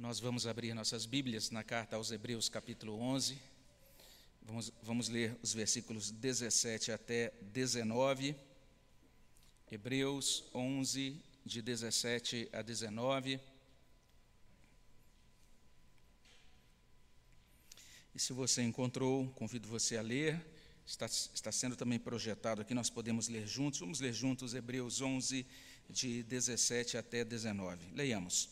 Nós vamos abrir nossas Bíblias na carta aos Hebreus, capítulo 11. Vamos, vamos ler os versículos 17 até 19. Hebreus 11, de 17 a 19. E se você encontrou, convido você a ler. Está, está sendo também projetado aqui, nós podemos ler juntos. Vamos ler juntos Hebreus 11, de 17 até 19. Leiamos.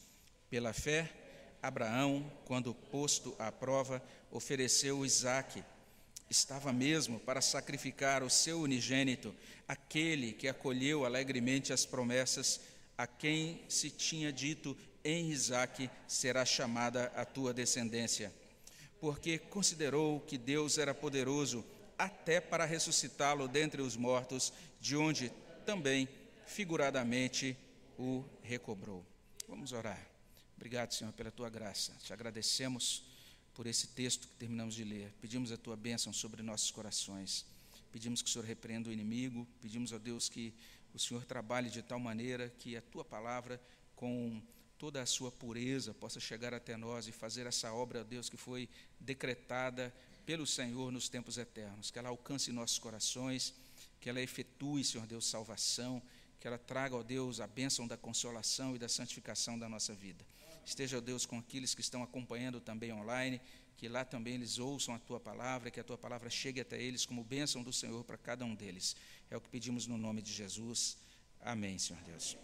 Pela fé Abraão, quando posto à prova, ofereceu Isaque. Estava mesmo para sacrificar o seu unigênito, aquele que acolheu alegremente as promessas, a quem se tinha dito: em Isaque será chamada a tua descendência. Porque considerou que Deus era poderoso até para ressuscitá-lo dentre os mortos, de onde também, figuradamente, o recobrou. Vamos orar. Obrigado, Senhor, pela tua graça. Te agradecemos por esse texto que terminamos de ler. Pedimos a tua bênção sobre nossos corações. Pedimos que o Senhor repreenda o inimigo. Pedimos a Deus que o Senhor trabalhe de tal maneira que a tua palavra, com toda a sua pureza, possa chegar até nós e fazer essa obra, Deus, que foi decretada pelo Senhor nos tempos eternos. Que ela alcance nossos corações, que ela efetue, Senhor Deus, salvação que ela traga, ó Deus, a bênção da consolação e da santificação da nossa vida. Esteja, ó Deus, com aqueles que estão acompanhando também online, que lá também eles ouçam a tua palavra, que a tua palavra chegue até eles como bênção do Senhor para cada um deles. É o que pedimos no nome de Jesus. Amém, Senhor Deus.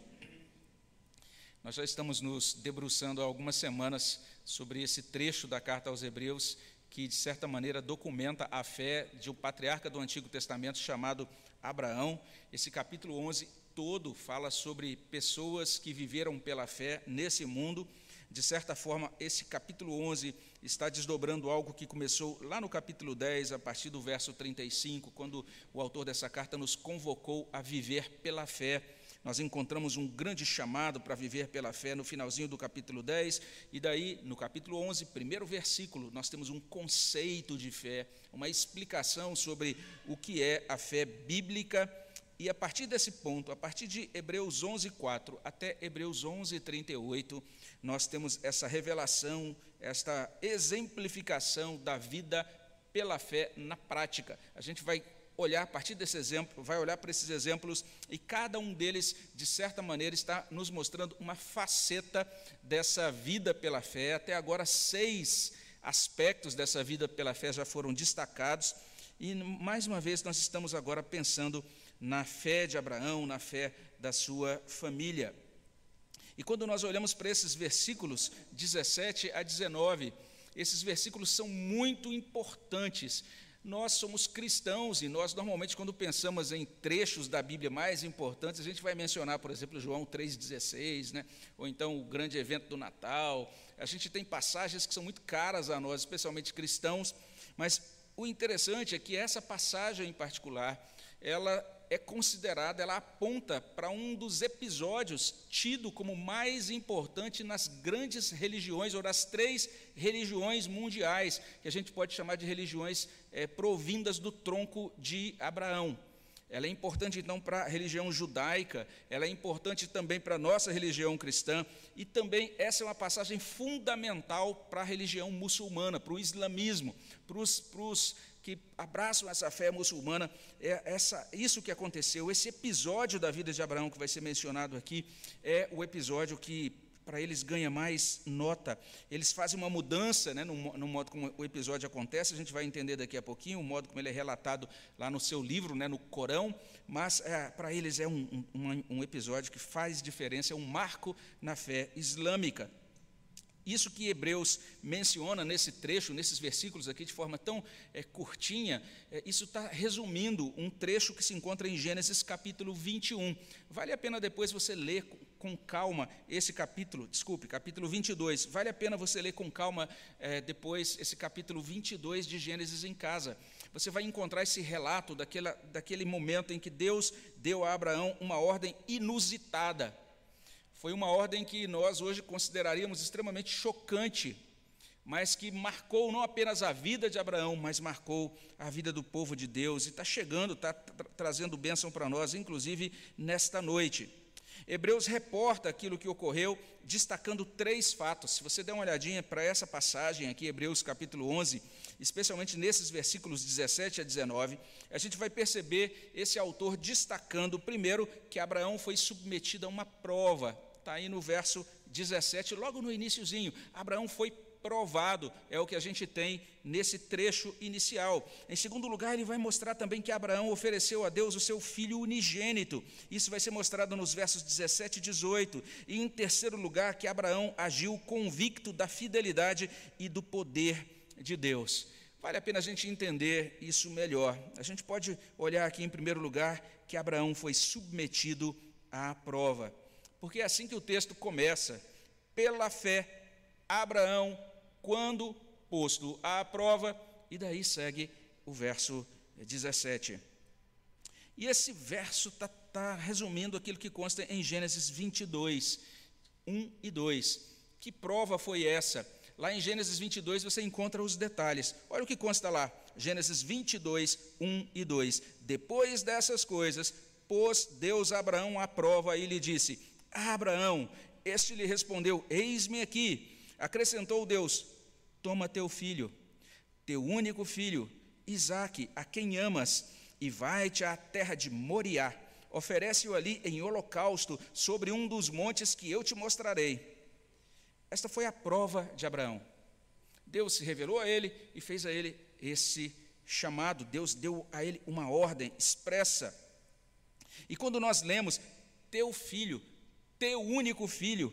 Nós já estamos nos debruçando há algumas semanas sobre esse trecho da carta aos Hebreus que, de certa maneira, documenta a fé de um patriarca do Antigo Testamento chamado Abraão. Esse capítulo 11 todo fala sobre pessoas que viveram pela fé nesse mundo. De certa forma, esse capítulo 11 está desdobrando algo que começou lá no capítulo 10, a partir do verso 35, quando o autor dessa carta nos convocou a viver pela fé nós encontramos um grande chamado para viver pela fé no finalzinho do capítulo 10, e daí, no capítulo 11, primeiro versículo, nós temos um conceito de fé, uma explicação sobre o que é a fé bíblica. E a partir desse ponto, a partir de Hebreus 11, 4 até Hebreus 11, 38, nós temos essa revelação, esta exemplificação da vida pela fé na prática. A gente vai olhar a partir desse exemplo, vai olhar para esses exemplos e cada um deles, de certa maneira, está nos mostrando uma faceta dessa vida pela fé. Até agora, seis aspectos dessa vida pela fé já foram destacados. E mais uma vez nós estamos agora pensando na fé de Abraão, na fé da sua família. E quando nós olhamos para esses versículos 17 a 19, esses versículos são muito importantes nós somos cristãos e nós normalmente quando pensamos em trechos da Bíblia mais importantes, a gente vai mencionar, por exemplo, João 3:16, né? Ou então o grande evento do Natal. A gente tem passagens que são muito caras a nós, especialmente cristãos, mas o interessante é que essa passagem em particular, ela é considerada, ela aponta para um dos episódios tido como mais importante nas grandes religiões, ou nas três religiões mundiais, que a gente pode chamar de religiões é, provindas do tronco de Abraão. Ela é importante então para a religião judaica, ela é importante também para a nossa religião cristã, e também essa é uma passagem fundamental para a religião muçulmana, para o islamismo, para os que abraçam essa fé muçulmana. É essa, isso que aconteceu, esse episódio da vida de Abraão que vai ser mencionado aqui, é o episódio que para eles ganha mais nota. Eles fazem uma mudança né, no, no, modo como o episódio acontece, a gente vai entender daqui a pouquinho, o modo como ele é relatado lá no seu livro, né, no Corão, mas é, para eles é um, um, um episódio que faz diferença, é um marco na fé islâmica. Isso que Hebreus menciona nesse trecho, nesses versículos aqui, de forma tão é, curtinha, é, isso está resumindo um trecho que se encontra em Gênesis capítulo 21. Vale a pena depois você ler com, calma esse capítulo, desculpe, capítulo 22. Vale a pena você ler com calma é, depois esse capítulo 22 de Gênesis em casa. Você vai encontrar esse relato daquela, daquele momento em que Deus deu a Abraão uma ordem inusitada foi uma ordem que nós hoje consideraríamos extremamente chocante, mas que marcou não apenas a vida de Abraão, mas marcou a vida do povo de Deus e está chegando, está tra trazendo bênção para nós, inclusive nesta noite. Hebreus reporta aquilo que ocorreu, destacando três fatos. Se você der uma olhadinha para essa passagem aqui, Hebreus capítulo 11, especialmente nesses versículos 17 a 19, a gente vai perceber esse autor destacando, primeiro, que Abraão foi submetido a uma prova. Está aí no verso 17, logo no iníciozinho. Abraão foi provado, é o que a gente tem nesse trecho inicial. Em segundo lugar, ele vai mostrar também que Abraão ofereceu a Deus o seu filho unigênito. Isso vai ser mostrado nos versos 17 e 18. E em terceiro lugar, que Abraão agiu convicto da fidelidade e do poder de Deus. Vale a pena a gente entender isso melhor. A gente pode olhar aqui em primeiro lugar que Abraão foi submetido à prova. Porque é assim que o texto começa. Pela fé, Abraão quando posto à prova, e daí segue o verso 17. E esse verso está tá resumindo aquilo que consta em Gênesis 22, 1 e 2. Que prova foi essa? Lá em Gênesis 22 você encontra os detalhes. Olha o que consta lá. Gênesis 22, 1 e 2. Depois dessas coisas, pôs Deus Abraão à prova e lhe disse: Abraão, este lhe respondeu: Eis-me aqui. Acrescentou Deus: Toma teu filho, teu único filho, Isaque, a quem amas, e vai-te à terra de Moriá. Oferece-o ali em holocausto sobre um dos montes que eu te mostrarei. Esta foi a prova de Abraão. Deus se revelou a ele e fez a ele esse chamado. Deus deu a ele uma ordem expressa. E quando nós lemos, teu filho, teu único filho,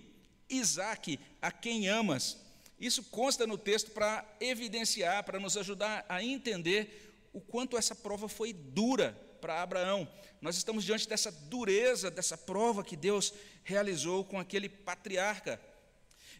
Isaque, a quem amas, isso consta no texto para evidenciar, para nos ajudar a entender o quanto essa prova foi dura para Abraão. Nós estamos diante dessa dureza, dessa prova que Deus realizou com aquele patriarca.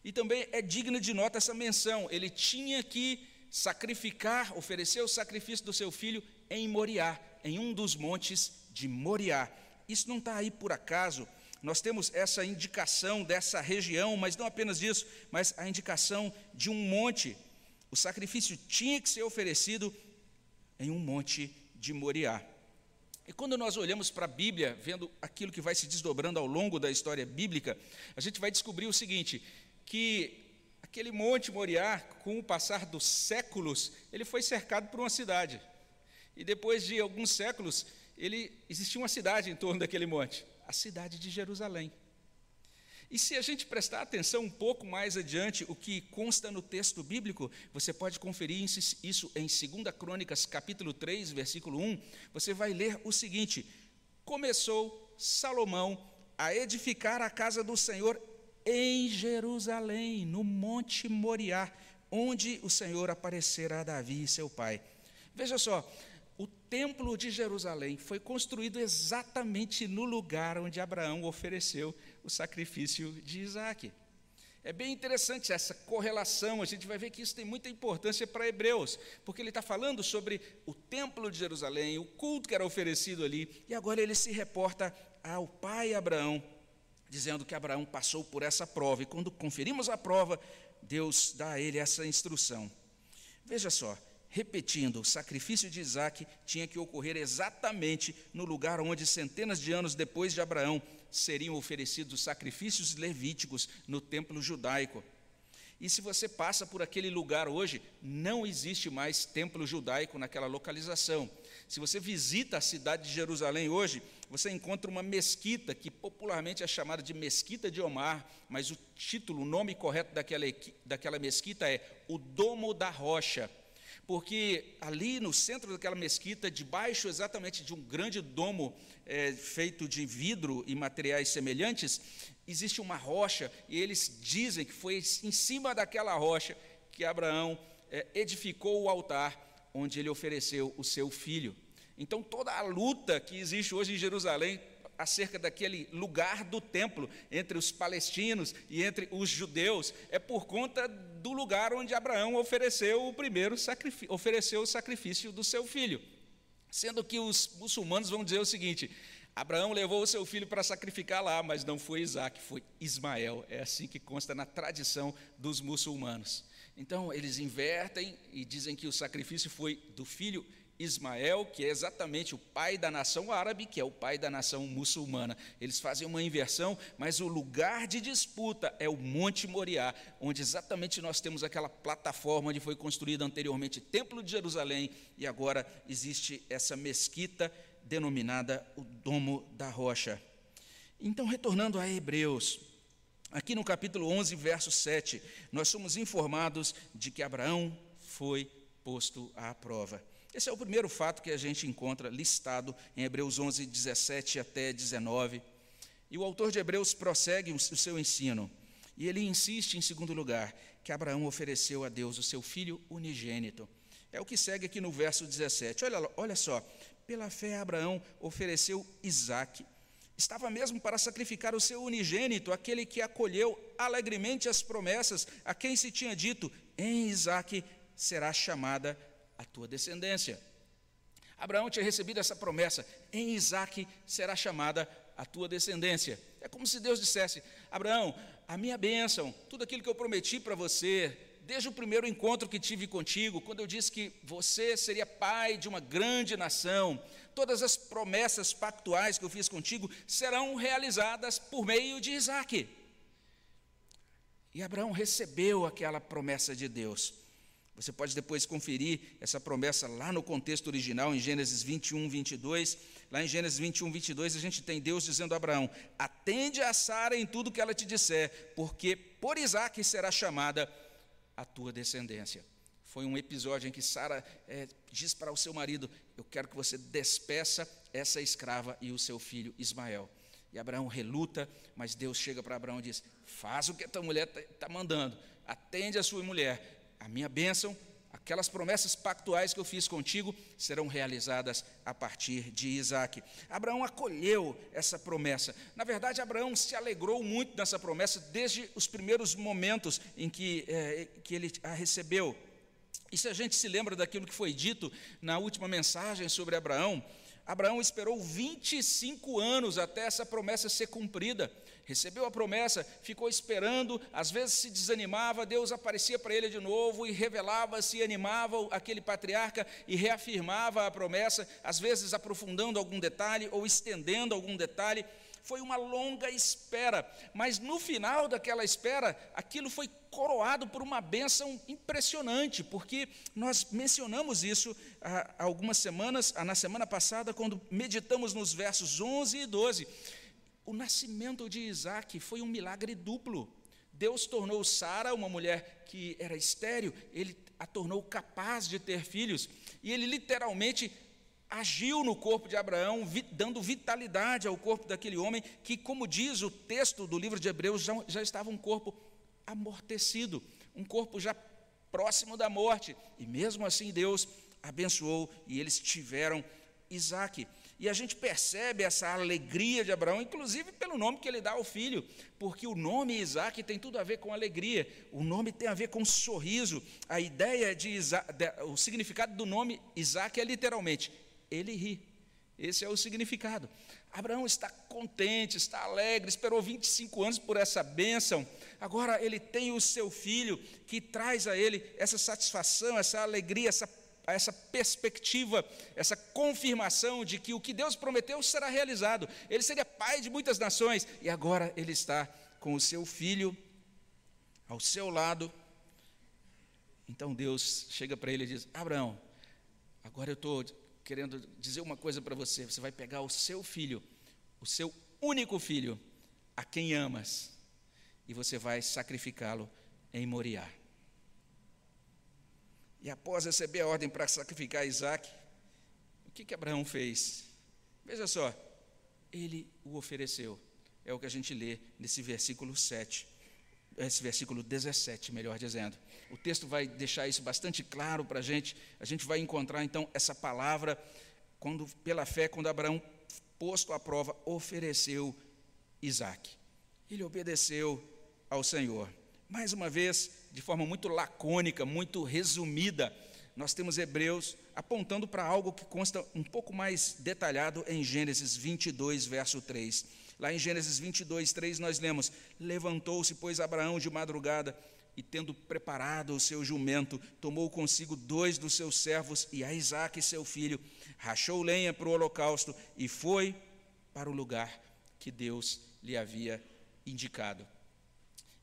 E também é digna de nota essa menção: ele tinha que sacrificar, oferecer o sacrifício do seu filho em Moriá, em um dos montes de Moriá. Isso não está aí por acaso. Nós temos essa indicação dessa região, mas não apenas isso, mas a indicação de um monte. O sacrifício tinha que ser oferecido em um monte de Moriá. E quando nós olhamos para a Bíblia, vendo aquilo que vai se desdobrando ao longo da história bíblica, a gente vai descobrir o seguinte: que aquele monte Moriá, com o passar dos séculos, ele foi cercado por uma cidade. E depois de alguns séculos, ele existia uma cidade em torno daquele monte a cidade de Jerusalém. E se a gente prestar atenção um pouco mais adiante, o que consta no texto bíblico, você pode conferir isso em 2 Crônicas, capítulo 3, versículo 1, você vai ler o seguinte: Começou Salomão a edificar a casa do Senhor em Jerusalém, no Monte Moriá, onde o Senhor aparecerá a Davi, seu pai. Veja só, o templo de Jerusalém foi construído exatamente no lugar onde Abraão ofereceu o sacrifício de Isaac. É bem interessante essa correlação, a gente vai ver que isso tem muita importância para Hebreus, porque ele está falando sobre o templo de Jerusalém, o culto que era oferecido ali, e agora ele se reporta ao pai Abraão, dizendo que Abraão passou por essa prova, e quando conferimos a prova, Deus dá a ele essa instrução. Veja só, Repetindo, o sacrifício de Isaac tinha que ocorrer exatamente no lugar onde, centenas de anos depois de Abraão, seriam oferecidos os sacrifícios levíticos no templo judaico. E se você passa por aquele lugar hoje, não existe mais templo judaico naquela localização. Se você visita a cidade de Jerusalém hoje, você encontra uma mesquita que popularmente é chamada de Mesquita de Omar, mas o título, o nome correto daquela, daquela mesquita é o Domo da Rocha porque ali no centro daquela mesquita, debaixo exatamente de um grande domo é, feito de vidro e materiais semelhantes, existe uma rocha, e eles dizem que foi em cima daquela rocha que Abraão é, edificou o altar onde ele ofereceu o seu filho. Então, toda a luta que existe hoje em Jerusalém acerca daquele lugar do templo entre os palestinos e entre os judeus é por conta do lugar onde Abraão ofereceu o primeiro sacrifício, ofereceu o sacrifício do seu filho. Sendo que os muçulmanos vão dizer o seguinte: Abraão levou o seu filho para sacrificar lá, mas não foi Isaac, foi Ismael. É assim que consta na tradição dos muçulmanos. Então, eles invertem e dizem que o sacrifício foi do filho Ismael, que é exatamente o pai da nação árabe, que é o pai da nação muçulmana. Eles fazem uma inversão, mas o lugar de disputa é o Monte Moriá, onde exatamente nós temos aquela plataforma onde foi construído anteriormente o Templo de Jerusalém e agora existe essa mesquita denominada o Domo da Rocha. Então, retornando a Hebreus, aqui no capítulo 11, verso 7, nós somos informados de que Abraão foi posto à prova. Esse é o primeiro fato que a gente encontra listado em Hebreus 11, 17 até 19. E o autor de Hebreus prossegue o seu ensino. E ele insiste, em segundo lugar, que Abraão ofereceu a Deus o seu filho unigênito. É o que segue aqui no verso 17. Olha, olha só. Pela fé, Abraão ofereceu Isaque. Estava mesmo para sacrificar o seu unigênito, aquele que acolheu alegremente as promessas, a quem se tinha dito: em Isaque será chamada a tua descendência. Abraão tinha recebido essa promessa: em Isaac será chamada a tua descendência. É como se Deus dissesse: Abraão, a minha bênção, tudo aquilo que eu prometi para você, desde o primeiro encontro que tive contigo, quando eu disse que você seria pai de uma grande nação, todas as promessas pactuais que eu fiz contigo serão realizadas por meio de Isaac. E Abraão recebeu aquela promessa de Deus. Você pode depois conferir essa promessa lá no contexto original, em Gênesis 21, 22. Lá em Gênesis 21, 22, a gente tem Deus dizendo a Abraão: Atende a Sara em tudo que ela te disser, porque por Isaac será chamada a tua descendência. Foi um episódio em que Sara é, diz para o seu marido: Eu quero que você despeça essa escrava e o seu filho Ismael. E Abraão reluta, mas Deus chega para Abraão e diz: Faz o que a tua mulher está tá mandando, atende a sua mulher a minha bênção, aquelas promessas pactuais que eu fiz contigo serão realizadas a partir de Isaac. Abraão acolheu essa promessa. Na verdade, Abraão se alegrou muito nessa promessa desde os primeiros momentos em que, é, que ele a recebeu. E se a gente se lembra daquilo que foi dito na última mensagem sobre Abraão, Abraão esperou 25 anos até essa promessa ser cumprida recebeu a promessa, ficou esperando, às vezes se desanimava, Deus aparecia para ele de novo e revelava-se, animava aquele patriarca e reafirmava a promessa, às vezes aprofundando algum detalhe ou estendendo algum detalhe. Foi uma longa espera, mas no final daquela espera, aquilo foi coroado por uma bênção impressionante, porque nós mencionamos isso há algumas semanas, na semana passada, quando meditamos nos versos 11 e 12. O nascimento de Isaac foi um milagre duplo. Deus tornou Sara, uma mulher que era estéril, ele a tornou capaz de ter filhos, e ele literalmente agiu no corpo de Abraão, dando vitalidade ao corpo daquele homem, que, como diz o texto do livro de Hebreus, já, já estava um corpo amortecido, um corpo já próximo da morte, e mesmo assim Deus abençoou e eles tiveram Isaac. E a gente percebe essa alegria de Abraão, inclusive pelo nome que ele dá ao filho, porque o nome Isaac tem tudo a ver com alegria, o nome tem a ver com sorriso. A ideia de Isaac, o significado do nome Isaac é literalmente, ele ri. Esse é o significado. Abraão está contente, está alegre, esperou 25 anos por essa bênção. Agora ele tem o seu filho que traz a ele essa satisfação, essa alegria, essa essa perspectiva, essa confirmação de que o que Deus prometeu será realizado. Ele seria pai de muitas nações e agora ele está com o seu filho ao seu lado. Então Deus chega para ele e diz: Abraão, agora eu estou querendo dizer uma coisa para você. Você vai pegar o seu filho, o seu único filho, a quem amas, e você vai sacrificá-lo em Moriá. E após receber a ordem para sacrificar Isaac, o que, que Abraão fez? Veja só, ele o ofereceu. É o que a gente lê nesse versículo 7, esse versículo 17, melhor dizendo. O texto vai deixar isso bastante claro para a gente. A gente vai encontrar então essa palavra quando, pela fé, quando Abraão, posto à prova, ofereceu Isaac. Ele obedeceu ao Senhor. Mais uma vez, de forma muito lacônica, muito resumida, nós temos Hebreus apontando para algo que consta um pouco mais detalhado em Gênesis 22, verso 3. Lá em Gênesis 22, 3, nós lemos: Levantou-se, pois, Abraão de madrugada, e, tendo preparado o seu jumento, tomou consigo dois dos seus servos e a Isaque, seu filho, rachou lenha para o holocausto e foi para o lugar que Deus lhe havia indicado.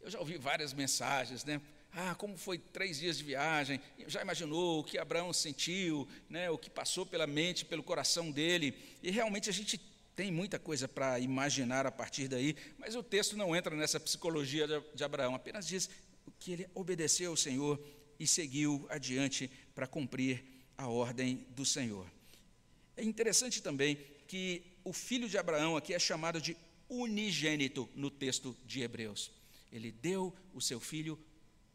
Eu já ouvi várias mensagens, né? Ah, como foi três dias de viagem? Já imaginou o que Abraão sentiu, né? O que passou pela mente, pelo coração dele? E realmente a gente tem muita coisa para imaginar a partir daí, mas o texto não entra nessa psicologia de Abraão, apenas diz que ele obedeceu ao Senhor e seguiu adiante para cumprir a ordem do Senhor. É interessante também que o filho de Abraão aqui é chamado de unigênito no texto de Hebreus. Ele deu o seu filho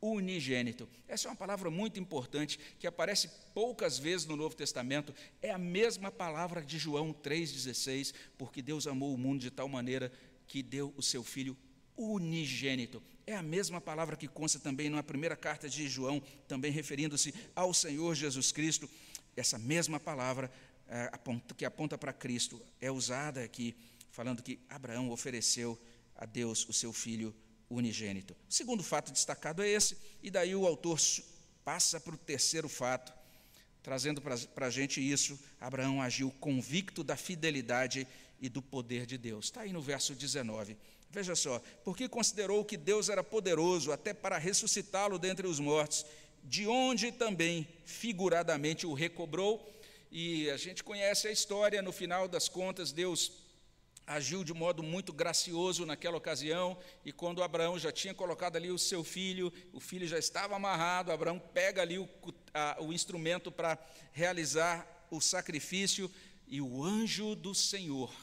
unigênito. Essa é uma palavra muito importante que aparece poucas vezes no Novo Testamento. É a mesma palavra de João 3,16, porque Deus amou o mundo de tal maneira que deu o seu filho unigênito. É a mesma palavra que consta também na primeira carta de João, também referindo-se ao Senhor Jesus Cristo. Essa mesma palavra é, que aponta para Cristo é usada aqui, falando que Abraão ofereceu a Deus o seu filho unigênito. O segundo fato destacado é esse, e daí o autor passa para o terceiro fato, trazendo para a gente isso. Abraão agiu convicto da fidelidade e do poder de Deus. Está aí no verso 19. Veja só, porque considerou que Deus era poderoso até para ressuscitá-lo dentre os mortos, de onde também figuradamente o recobrou. E a gente conhece a história, no final das contas, Deus agiu de modo muito gracioso naquela ocasião, e quando Abraão já tinha colocado ali o seu filho, o filho já estava amarrado, Abraão pega ali o, a, o instrumento para realizar o sacrifício, e o anjo do Senhor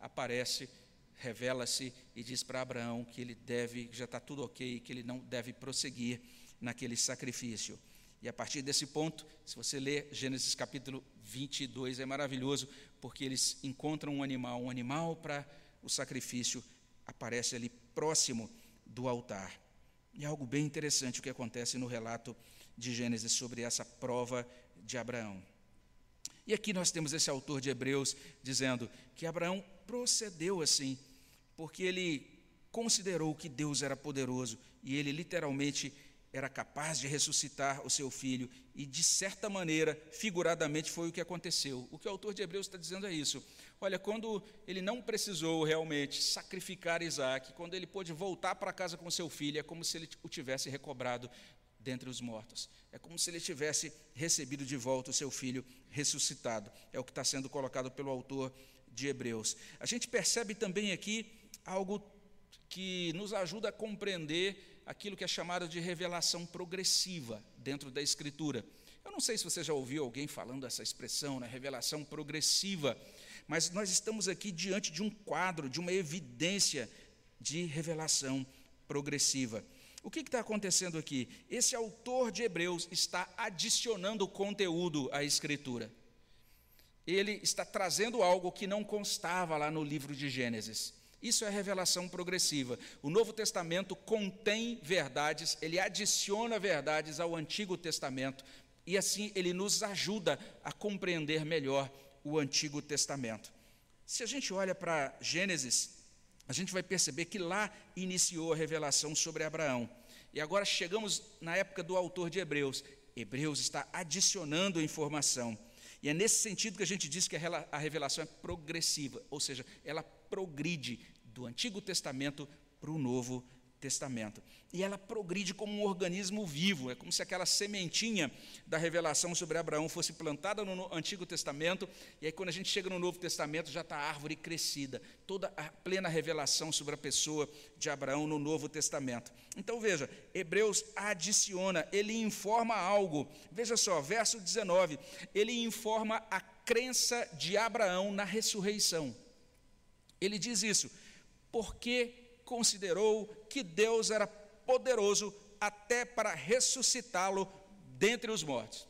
aparece, revela-se e diz para Abraão que ele deve, já está tudo ok, que ele não deve prosseguir naquele sacrifício. E a partir desse ponto, se você ler Gênesis capítulo 22, é maravilhoso, porque eles encontram um animal, um animal para o sacrifício aparece ali próximo do altar. E é algo bem interessante o que acontece no relato de Gênesis sobre essa prova de Abraão. E aqui nós temos esse autor de Hebreus dizendo que Abraão procedeu assim, porque ele considerou que Deus era poderoso e ele literalmente era capaz de ressuscitar o seu filho, e de certa maneira, figuradamente, foi o que aconteceu. O que o autor de Hebreus está dizendo é isso. Olha, quando ele não precisou realmente sacrificar Isaac, quando ele pôde voltar para casa com seu filho, é como se ele o tivesse recobrado dentre os mortos. É como se ele tivesse recebido de volta o seu filho ressuscitado. É o que está sendo colocado pelo autor de Hebreus. A gente percebe também aqui algo que nos ajuda a compreender aquilo que é chamado de revelação progressiva dentro da Escritura. Eu não sei se você já ouviu alguém falando essa expressão, né, revelação progressiva, mas nós estamos aqui diante de um quadro, de uma evidência de revelação progressiva. O que está acontecendo aqui? Esse autor de Hebreus está adicionando conteúdo à Escritura. Ele está trazendo algo que não constava lá no livro de Gênesis. Isso é revelação progressiva. O Novo Testamento contém verdades, ele adiciona verdades ao Antigo Testamento, e assim ele nos ajuda a compreender melhor o Antigo Testamento. Se a gente olha para Gênesis, a gente vai perceber que lá iniciou a revelação sobre Abraão. E agora chegamos na época do autor de Hebreus. Hebreus está adicionando informação. E é nesse sentido que a gente diz que a revelação é progressiva, ou seja, ela progride do Antigo Testamento para o Novo Testamento. E ela progride como um organismo vivo, é como se aquela sementinha da revelação sobre Abraão fosse plantada no Antigo Testamento, e aí quando a gente chega no Novo Testamento já está a árvore crescida, toda a plena revelação sobre a pessoa de Abraão no Novo Testamento. Então veja, Hebreus adiciona, ele informa algo, veja só, verso 19, ele informa a crença de Abraão na ressurreição. Ele diz isso, porque considerou que Deus era poderoso até para ressuscitá-lo dentre os mortos.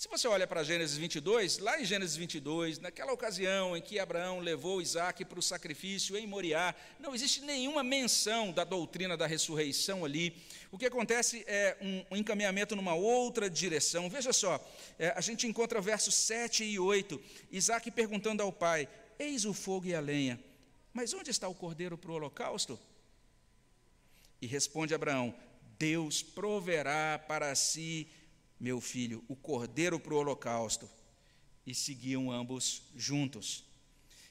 Se você olha para Gênesis 22, lá em Gênesis 22, naquela ocasião em que Abraão levou Isaac para o sacrifício em Moriá, não existe nenhuma menção da doutrina da ressurreição ali. O que acontece é um, encaminhamento numa outra direção. Veja só, é, a gente encontra versos 7 e 8, Isaac perguntando ao pai: Eis o fogo e a lenha, mas onde está o cordeiro para o holocausto? E responde Abraão: Deus proverá para si, meu filho, o cordeiro para o holocausto. E seguiam ambos juntos.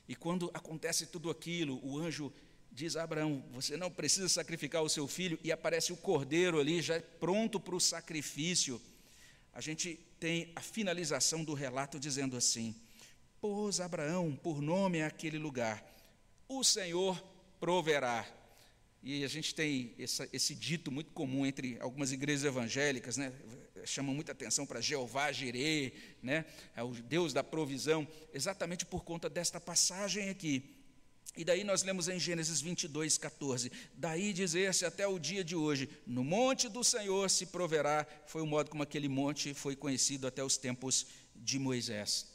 E quando acontece tudo aquilo, o anjo diz a Abraão: Você não precisa sacrificar o seu filho, e aparece o cordeiro ali, já pronto para o sacrifício. A gente tem a finalização do relato dizendo assim: Pôs Abraão por nome aquele lugar, o Senhor proverá. E a gente tem essa, esse dito muito comum entre algumas igrejas evangélicas, né? chama muita atenção para Jeová Jireh, né? é o Deus da provisão, exatamente por conta desta passagem aqui. E daí nós lemos em Gênesis 22, 14: Daí dizer-se até o dia de hoje: No monte do Senhor se proverá. Foi o modo como aquele monte foi conhecido até os tempos de Moisés.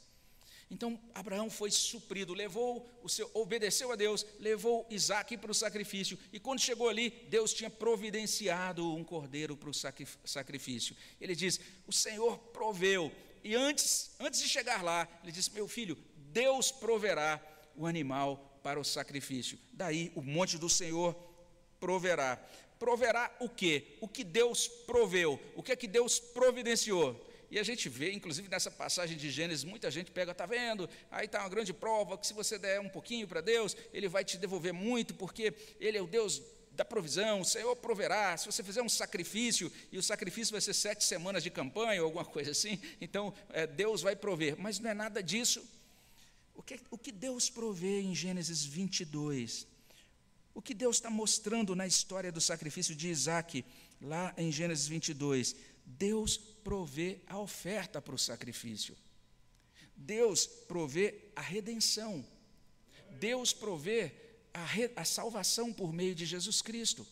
Então Abraão foi suprido, levou o seu, obedeceu a Deus, levou Isaac para o sacrifício, e quando chegou ali, Deus tinha providenciado um cordeiro para o sacrifício. Ele diz: O Senhor proveu. E antes, antes de chegar lá, ele disse: Meu filho, Deus proverá o animal para o sacrifício. Daí o monte do Senhor proverá. Proverá o quê? O que Deus proveu, o que é que Deus providenciou. E a gente vê, inclusive nessa passagem de Gênesis, muita gente pega, está vendo? Aí está uma grande prova que se você der um pouquinho para Deus, Ele vai te devolver muito, porque Ele é o Deus da provisão, o Senhor proverá. Se você fizer um sacrifício, e o sacrifício vai ser sete semanas de campanha ou alguma coisa assim, então é, Deus vai prover. Mas não é nada disso. O que, o que Deus provê em Gênesis 22? O que Deus está mostrando na história do sacrifício de Isaac, lá em Gênesis 22? Deus provê a oferta para o sacrifício. Deus provê a redenção. Deus provê a, re, a, salvação por meio de Jesus Cristo.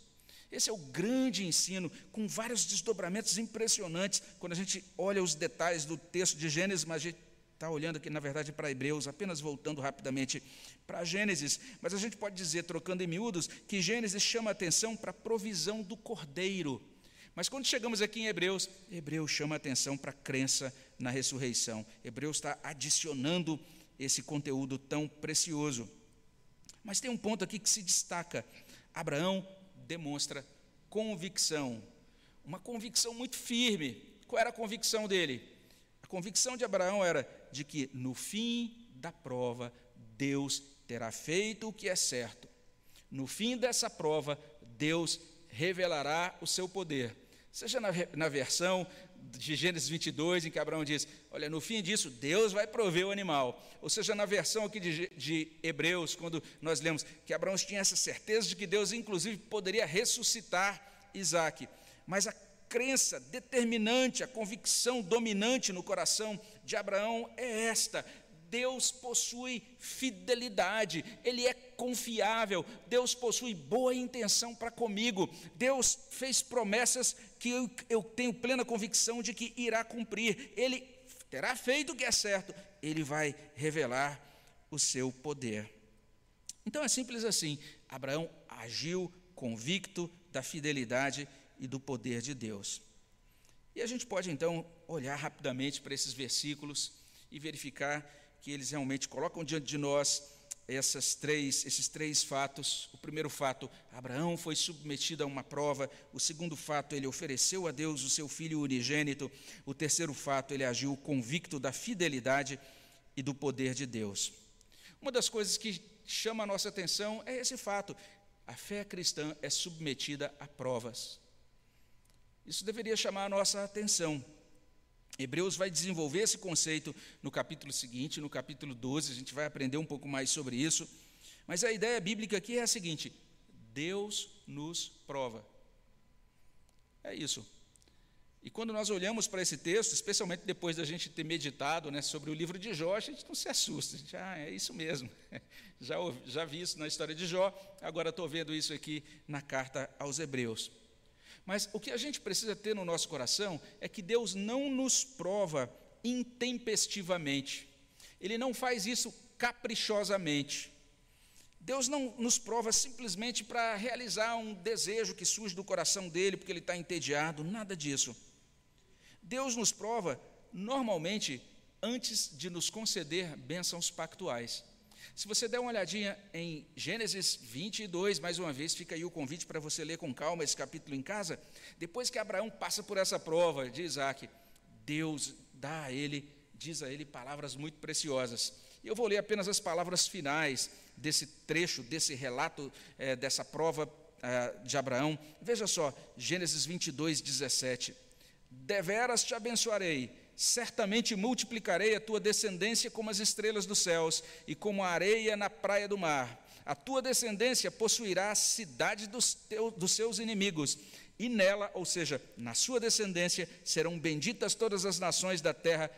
Esse é o grande ensino, com vários desdobramentos impressionantes, quando a gente olha os detalhes do texto de Gênesis, mas a gente está olhando aqui, na verdade, para Hebreus, apenas voltando rapidamente para Gênesis, mas a gente pode dizer, trocando em miúdos, que Gênesis chama a atenção para a provisão do cordeiro. Mas quando chegamos aqui em Hebreus, Hebreus chama a atenção para a crença na ressurreição. Hebreus está adicionando esse conteúdo tão precioso. Mas tem um ponto aqui que se destaca. Abraão demonstra convicção, uma convicção muito firme. Qual era a convicção dele? A convicção de Abraão era de que no fim da prova, Deus terá feito o que é certo. No fim dessa prova, Deus revelará o seu poder. Seja na, na versão de Gênesis 22, em que Abraão diz: Olha, no fim disso, Deus vai prover o animal. Ou seja, na versão aqui de, de, Hebreus, quando nós lemos que Abraão tinha essa certeza de que Deus, inclusive, poderia ressuscitar Isaac. Mas a crença determinante, a convicção dominante no coração de Abraão é esta: Deus possui fidelidade, Ele é confiável, Deus possui boa intenção para comigo, Deus fez promessas que eu, eu tenho plena convicção de que irá cumprir, Ele terá feito o que é certo, Ele vai revelar o seu poder. Então é simples assim: Abraão agiu convicto da fidelidade e do poder de Deus. E a gente pode então olhar rapidamente para esses versículos e verificar que eles realmente colocam diante de nós essas três, esses três fatos. O primeiro fato, Abraão foi submetido a uma prova. O segundo fato, ele ofereceu a Deus o seu filho unigênito. O terceiro fato, ele agiu convicto da fidelidade e do poder de Deus. Uma das coisas que chama a nossa atenção é esse fato: a fé cristã é submetida a provas. Isso deveria chamar a nossa atenção. Hebreus vai desenvolver esse conceito no capítulo seguinte, no capítulo 12, a gente vai aprender um pouco mais sobre isso. Mas a ideia bíblica aqui é a seguinte: Deus nos prova. É isso. E quando nós olhamos para esse texto, especialmente depois da gente ter meditado né, sobre o livro de Jó, a gente não se assusta, a gente, ah, é isso mesmo. Já, já vi isso na história de Jó, agora estou vendo isso aqui na carta aos Hebreus. Mas o que a gente precisa ter no nosso coração é que Deus não nos prova intempestivamente. Ele não faz isso caprichosamente. Deus não nos prova simplesmente para realizar um desejo que surge do coração dele, porque ele está entediado, nada disso. Deus nos prova, normalmente, antes de nos conceder bênçãos pactuais. Se você der uma olhadinha em Gênesis 22, mais uma vez, fica aí o convite para você ler com calma esse capítulo em casa. Depois que Abraão passa por essa prova de Isaac, Deus dá a ele, diz a ele palavras muito preciosas. E eu vou ler apenas as palavras finais desse trecho, desse relato, é, dessa prova é, de Abraão. Veja só, Gênesis 22, 17. Deveras te abençoarei certamente multiplicarei a tua descendência como as estrelas dos céus e como a areia na praia do mar. A tua descendência possuirá a cidade dos, teus, dos seus inimigos, e nela, ou seja, na sua descendência, serão benditas todas as nações da terra,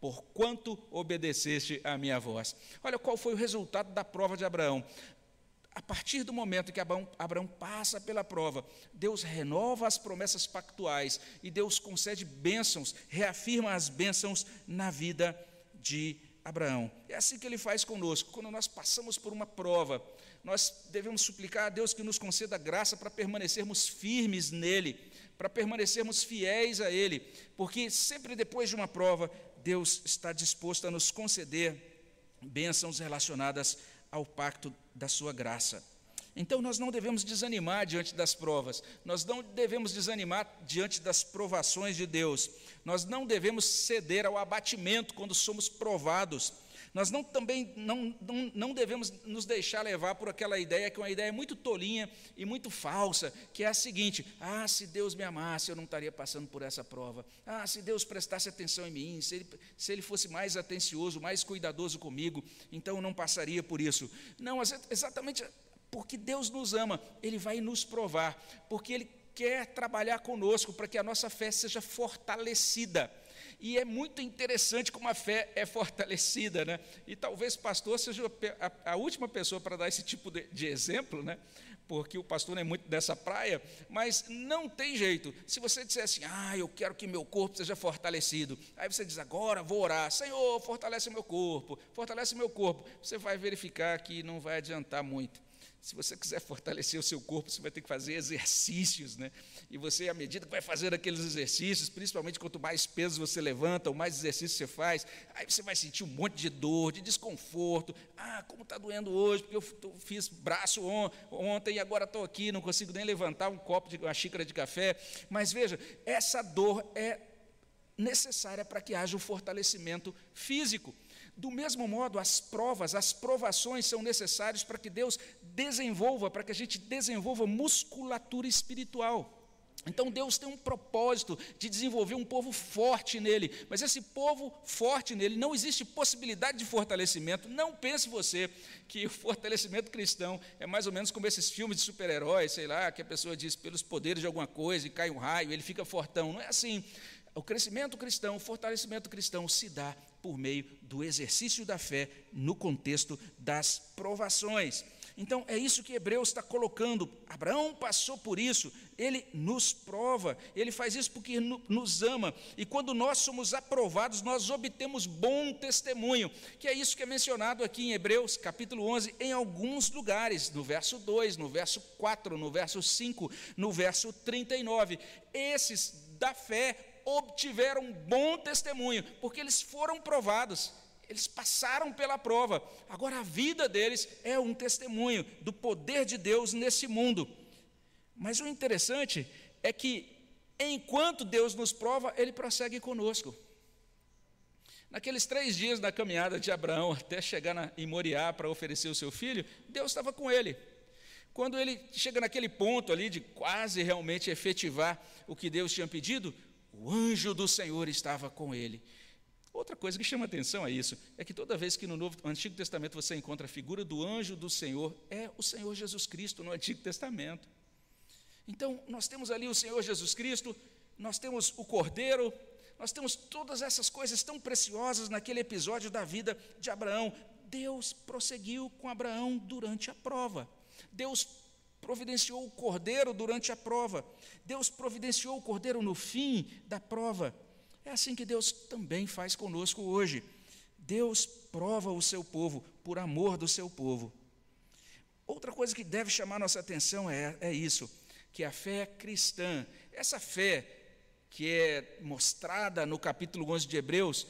porquanto obedeceste à minha voz. Olha qual foi o resultado da prova de Abraão a partir do momento que Abraão, Abraão, passa pela prova, Deus renova as promessas pactuais e Deus concede bênçãos, reafirma as bênçãos na vida de Abraão. É assim que ele faz conosco. Quando nós passamos por uma prova, nós devemos suplicar a Deus que nos conceda graça para permanecermos firmes nele, para permanecermos fiéis a ele, porque sempre depois de uma prova, Deus está disposto a nos conceder bênçãos relacionadas ao pacto da sua graça. Então nós não devemos desanimar diante das provas, nós não devemos desanimar diante das provações de Deus, nós não devemos ceder ao abatimento quando somos provados, nós não, também não, não, não devemos nos deixar levar por aquela ideia, que é uma ideia muito tolinha e muito falsa, que é a seguinte: ah, se Deus me amasse, eu não estaria passando por essa prova. Ah, se Deus prestasse atenção em mim, se Ele, se ele fosse mais atencioso, mais cuidadoso comigo, então eu não passaria por isso. Não, exatamente porque Deus nos ama, Ele vai nos provar, porque Ele quer trabalhar conosco para que a nossa fé seja fortalecida. E é muito interessante como a fé é fortalecida, né? E talvez pastor seja a, última pessoa para dar esse tipo de, de exemplo, né? porque o pastor não é muito dessa praia, mas não tem jeito. Se você disser assim, ah, eu quero que meu corpo seja fortalecido, aí você diz, agora vou orar, Senhor, fortalece meu corpo, fortalece meu corpo. Você vai verificar que não vai adiantar muito. Se você quiser fortalecer o seu corpo, você vai ter que fazer exercícios, né? E você, à medida que vai fazer aqueles exercícios, principalmente quanto mais peso você levanta, ou mais exercício você faz, aí você vai sentir um monte de dor, de desconforto. Ah, como está doendo hoje, porque eu fiz braço on, ontem e agora estou aqui, não consigo nem levantar um copo de uma xícara de café. Mas veja, essa dor é necessária para que haja um fortalecimento físico. Do mesmo modo, as provas, as provações são necessárias para que Deus desenvolva, para que a gente desenvolva musculatura espiritual. Então Deus tem um propósito de desenvolver um povo forte nele, mas esse povo forte nele não existe possibilidade de fortalecimento. Não pense você que o fortalecimento cristão é mais ou menos como esses filmes de super-heróis, sei lá, que a pessoa diz pelos poderes de alguma coisa e cai um raio, ele fica fortão. Não é assim. O crescimento cristão, o fortalecimento cristão se dá por meio do exercício da fé no contexto das provações. Então é isso que Hebreus está colocando. Abraão passou por isso, ele nos prova, ele faz isso porque nos ama. E quando nós somos aprovados, nós obtemos bom testemunho, que é isso que é mencionado aqui em Hebreus, capítulo 11, em alguns lugares, no verso 2, no verso 4, no verso 5, no verso 39. Esses da fé obtiveram bom testemunho, porque eles foram provados, eles passaram pela prova. Agora a vida deles é um testemunho do poder de Deus nesse mundo. Mas o interessante é que enquanto Deus nos prova, ele prossegue conosco. Naqueles três dias da caminhada de Abraão até chegar em Moriá para oferecer o seu filho, Deus estava com ele. Quando ele chega naquele ponto ali de quase realmente efetivar o que Deus tinha pedido, o anjo do Senhor estava com ele. Outra coisa que chama atenção a isso é que toda vez que no Novo, no Antigo Testamento você encontra a figura do anjo do Senhor, é o Senhor Jesus Cristo no Antigo Testamento. Então, nós temos ali o Senhor Jesus Cristo, nós temos o Cordeiro, nós temos todas essas coisas tão preciosas naquele episódio da vida de Abraão. Deus prosseguiu com Abraão durante a prova. Deus providenciou o cordeiro durante a prova. Deus providenciou o cordeiro no fim da prova. É assim que Deus também faz conosco hoje. Deus prova o seu povo por amor do seu povo. Outra coisa que deve chamar nossa atenção é, é isso: que a fé cristã, essa fé que é mostrada no capítulo 11 de Hebreus,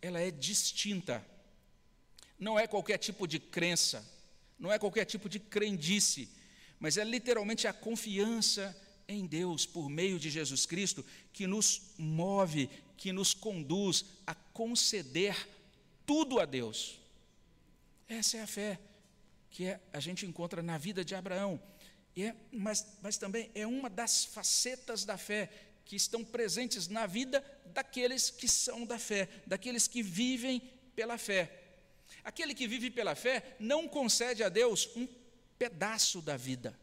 ela é distinta não é qualquer tipo de crença, não é qualquer tipo de crendice, mas é literalmente a confiança em Deus por meio de Jesus Cristo que nos move, que nos conduz a conceder tudo a Deus. Essa é a fé que é, a gente encontra na vida de Abraão. É, mas, mas também é uma das facetas da fé que estão presentes na vida daqueles que são da fé, daqueles que vivem pela fé. Aquele que vive pela fé não concede a Deus um pedaço da vida.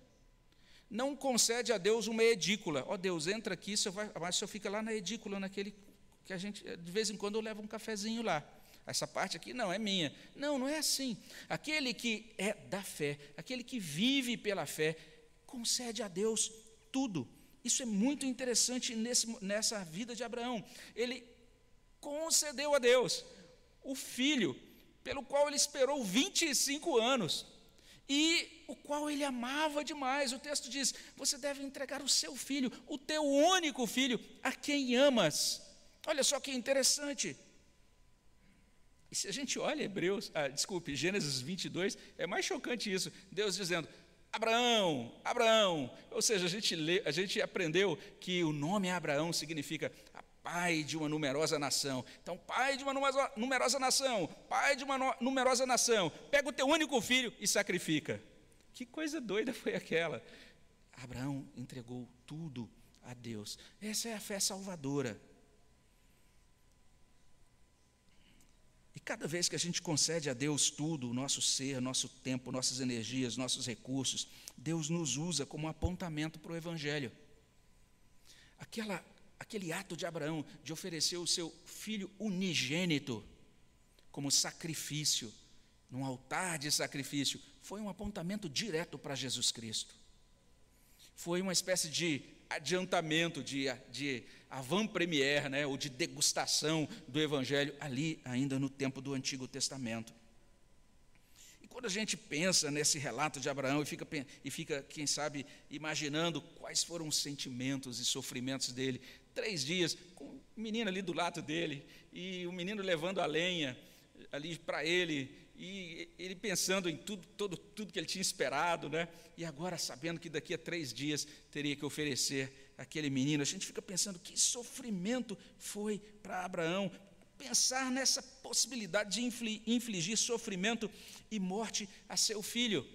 Não concede a Deus uma edícula. Ó oh, Deus, entra aqui, vai, mas você fica lá na edícula, naquele que a gente, de vez em quando eu levo um cafezinho lá. Essa parte aqui não é minha. Não, não é assim. Aquele que é da fé, aquele que vive pela fé, concede a Deus tudo. Isso é muito interessante nesse, nessa vida de Abraão. Ele concedeu a Deus o filho, pelo qual ele esperou 25 anos e o qual ele amava demais. O texto diz: Você deve entregar o seu filho, o teu único filho, a quem amas. Olha só que interessante. E se a gente olha Hebreus, ah, desculpe, Gênesis 22, é mais chocante isso. Deus dizendo: Abraão, Abraão. Ou seja, a gente, lê, a gente aprendeu que o nome Abraão significa pai de uma numerosa nação. Então, pai de uma numerosa nação, pai de uma numerosa nação, pega o teu único filho e sacrifica. Que coisa doida foi aquela? Abraão entregou tudo a Deus. Essa é a fé salvadora. E cada vez que a gente concede a Deus tudo, o nosso ser, nosso tempo, nossas energias, nossos recursos, Deus nos usa como apontamento para o Evangelho. Aquela, aquele ato de Abraão de oferecer o seu filho unigênito como sacrifício, num altar de sacrifício, foi um apontamento direto para Jesus Cristo. Foi uma espécie de adiantamento, de, de avant-première, né, ou de degustação do Evangelho, ali ainda no tempo do Antigo Testamento. E quando a gente pensa nesse relato de Abraão e fica, e fica, quem sabe, imaginando quais foram os sentimentos e sofrimentos dele, três dias, com o menino ali do lado dele, e o menino levando a lenha ali para ele, e ele pensando em tudo, todo, tudo que ele tinha esperado, né? e agora sabendo que daqui a três dias teria que oferecer aquele menino, a gente fica pensando que sofrimento foi para Abraão, pensar nessa possibilidade de infligir sofrimento e morte a seu filho.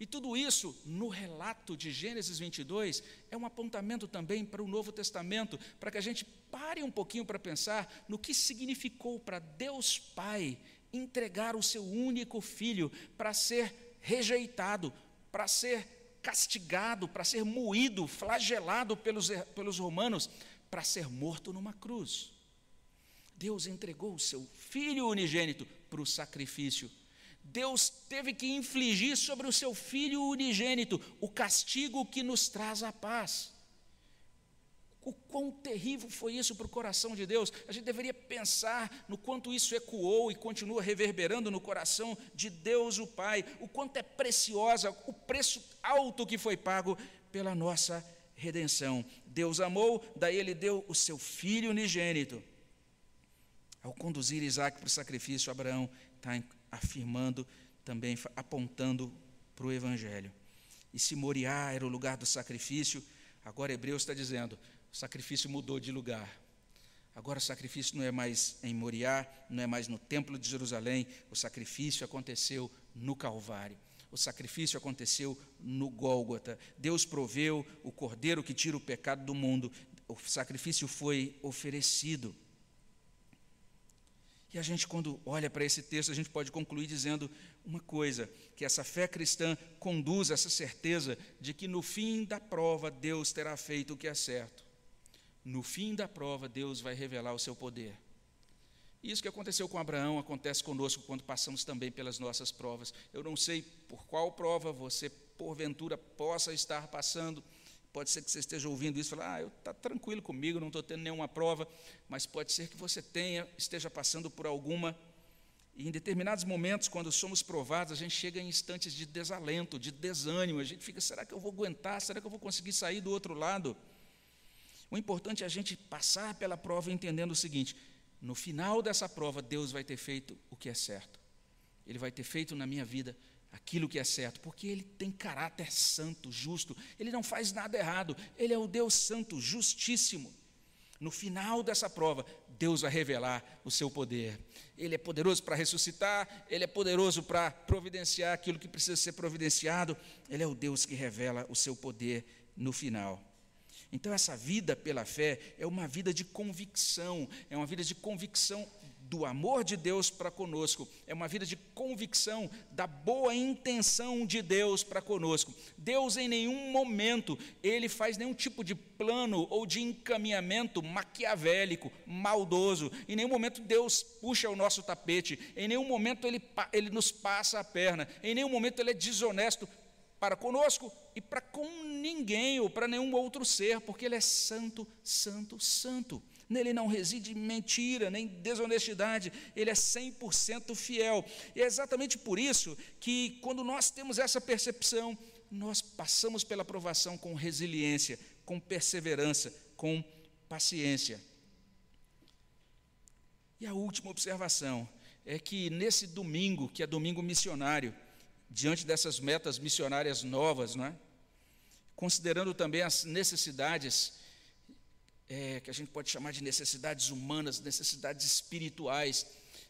E tudo isso, no relato de Gênesis 22, é um apontamento também para o Novo Testamento, para que a gente pare um pouquinho para pensar no que significou para Deus Pai entregar o seu único filho para ser rejeitado, para ser castigado, para ser moído, flagelado pelos, pelos romanos, para ser morto numa cruz. Deus entregou o seu filho unigênito para o sacrifício. Deus teve que infligir sobre o seu filho unigênito o castigo que nos traz a paz. O quão terrível foi isso para o coração de Deus. A gente deveria pensar no quanto isso ecoou e continua reverberando no coração de Deus o Pai, o quanto é preciosa, o preço alto que foi pago pela nossa redenção. Deus amou, daí ele deu o seu filho unigênito. Ao conduzir Isaac para o sacrifício, Abraão está afirmando, também apontando para o Evangelho. E se Moriá era o lugar do sacrifício, agora Hebreus está dizendo: o sacrifício mudou de lugar. Agora o sacrifício não é mais em Moriá, não é mais no templo de Jerusalém, o sacrifício aconteceu no Calvário. O sacrifício aconteceu no Gólgota. Deus proveu o cordeiro que tira o pecado do mundo. O sacrifício foi oferecido. E a gente, quando olha para esse texto, a gente pode concluir dizendo uma coisa: que essa fé cristã conduz a essa certeza de que no fim da prova Deus terá feito o que é certo no fim da prova, Deus vai revelar o seu poder. Isso que aconteceu com Abraão acontece conosco quando passamos também pelas nossas provas. Eu não sei por qual prova você, porventura, possa estar passando. Pode ser que você esteja ouvindo isso e falar, ah, está tranquilo comigo, não estou tendo nenhuma prova, mas pode ser que você tenha, esteja passando por alguma. E em determinados momentos, quando somos provados, a gente chega em instantes de desalento, de desânimo. A gente fica, será que eu vou aguentar? Será que eu vou conseguir sair do outro lado? O importante é a gente passar pela prova entendendo o seguinte: no final dessa prova, Deus vai ter feito o que é certo. Ele vai ter feito na minha vida aquilo que é certo, porque Ele tem caráter santo, justo. Ele não faz nada errado. Ele é o Deus santo, justíssimo. No final dessa prova, Deus vai revelar o seu poder. Ele é poderoso para ressuscitar, ele é poderoso para providenciar aquilo que precisa ser providenciado. Ele é o Deus que revela o seu poder no final. Então, essa vida pela fé é uma vida de convicção, é uma vida de convicção do amor de Deus para conosco, é uma vida de convicção da boa intenção de Deus para conosco. Deus em nenhum momento ele faz nenhum tipo de plano ou de encaminhamento maquiavélico, maldoso. Em nenhum momento Deus puxa o nosso tapete, em nenhum momento ele, ele nos passa a perna, em nenhum momento ele é desonesto para conosco e para com ninguém ou para nenhum outro ser, porque ele é santo, santo, santo. Nele não reside mentira, nem desonestidade, ele é 100% fiel. E é exatamente por isso que, quando nós temos essa percepção, nós passamos pela provação com resiliência, com perseverança, com paciência. E a última observação é que nesse domingo, que é domingo missionário, diante dessas metas missionárias novas, não é? considerando também as necessidades é, que a gente pode chamar de necessidades humanas, necessidades espirituais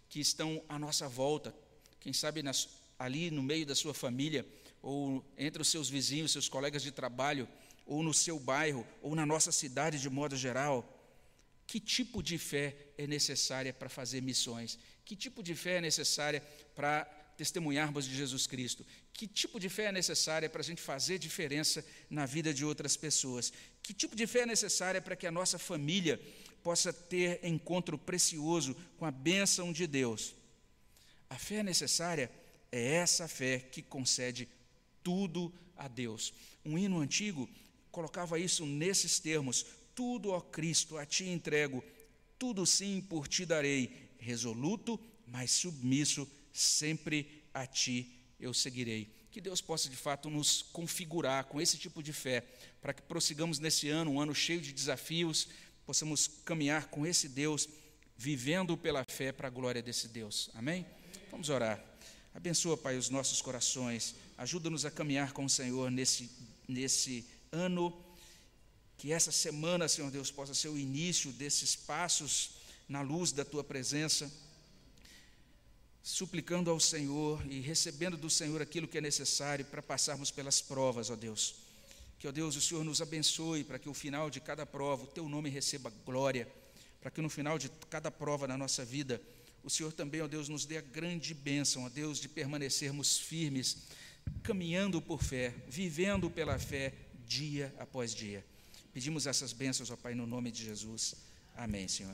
que estão à nossa volta. Quem sabe nas, ali no meio da sua família, ou entre os seus vizinhos, seus colegas de trabalho, ou no seu bairro, ou na nossa cidade de modo geral. Que tipo de fé é necessária para fazer missões? Que tipo de fé é necessária para testemunharmos de Jesus Cristo? Que tipo de fé é necessária para a gente fazer diferença na vida de outras pessoas? Que tipo de fé é necessária para que a nossa família possa ter encontro precioso com a bênção de Deus? A fé necessária é essa fé que concede tudo a Deus. Um hino antigo colocava isso nesses termos: Tudo, ó Cristo, a ti entrego, tudo sim por ti darei, resoluto, mas submisso sempre a ti eu seguirei. Que Deus possa de fato nos configurar com esse tipo de fé, para que prossigamos nesse ano, um ano cheio de desafios, possamos caminhar com esse Deus, vivendo pela fé para a glória desse Deus. Amém? Vamos orar. Abençoa, Pai, os nossos corações, ajuda-nos a caminhar com o Senhor nesse, nesse ano. Que essa semana, Senhor Deus, possa ser o início desses passos na luz da tua presença suplicando ao Senhor e recebendo do Senhor aquilo que é necessário para passarmos pelas provas, ó Deus. Que, ó Deus, o Senhor nos abençoe para que o final de cada prova o teu nome receba glória, para que no final de cada prova na nossa vida, o Senhor também, ó Deus, nos dê a grande bênção, ó Deus, de permanecermos firmes, caminhando por fé, vivendo pela fé dia após dia. Pedimos essas bênçãos, ó Pai, no nome de Jesus. Amém, Senhor.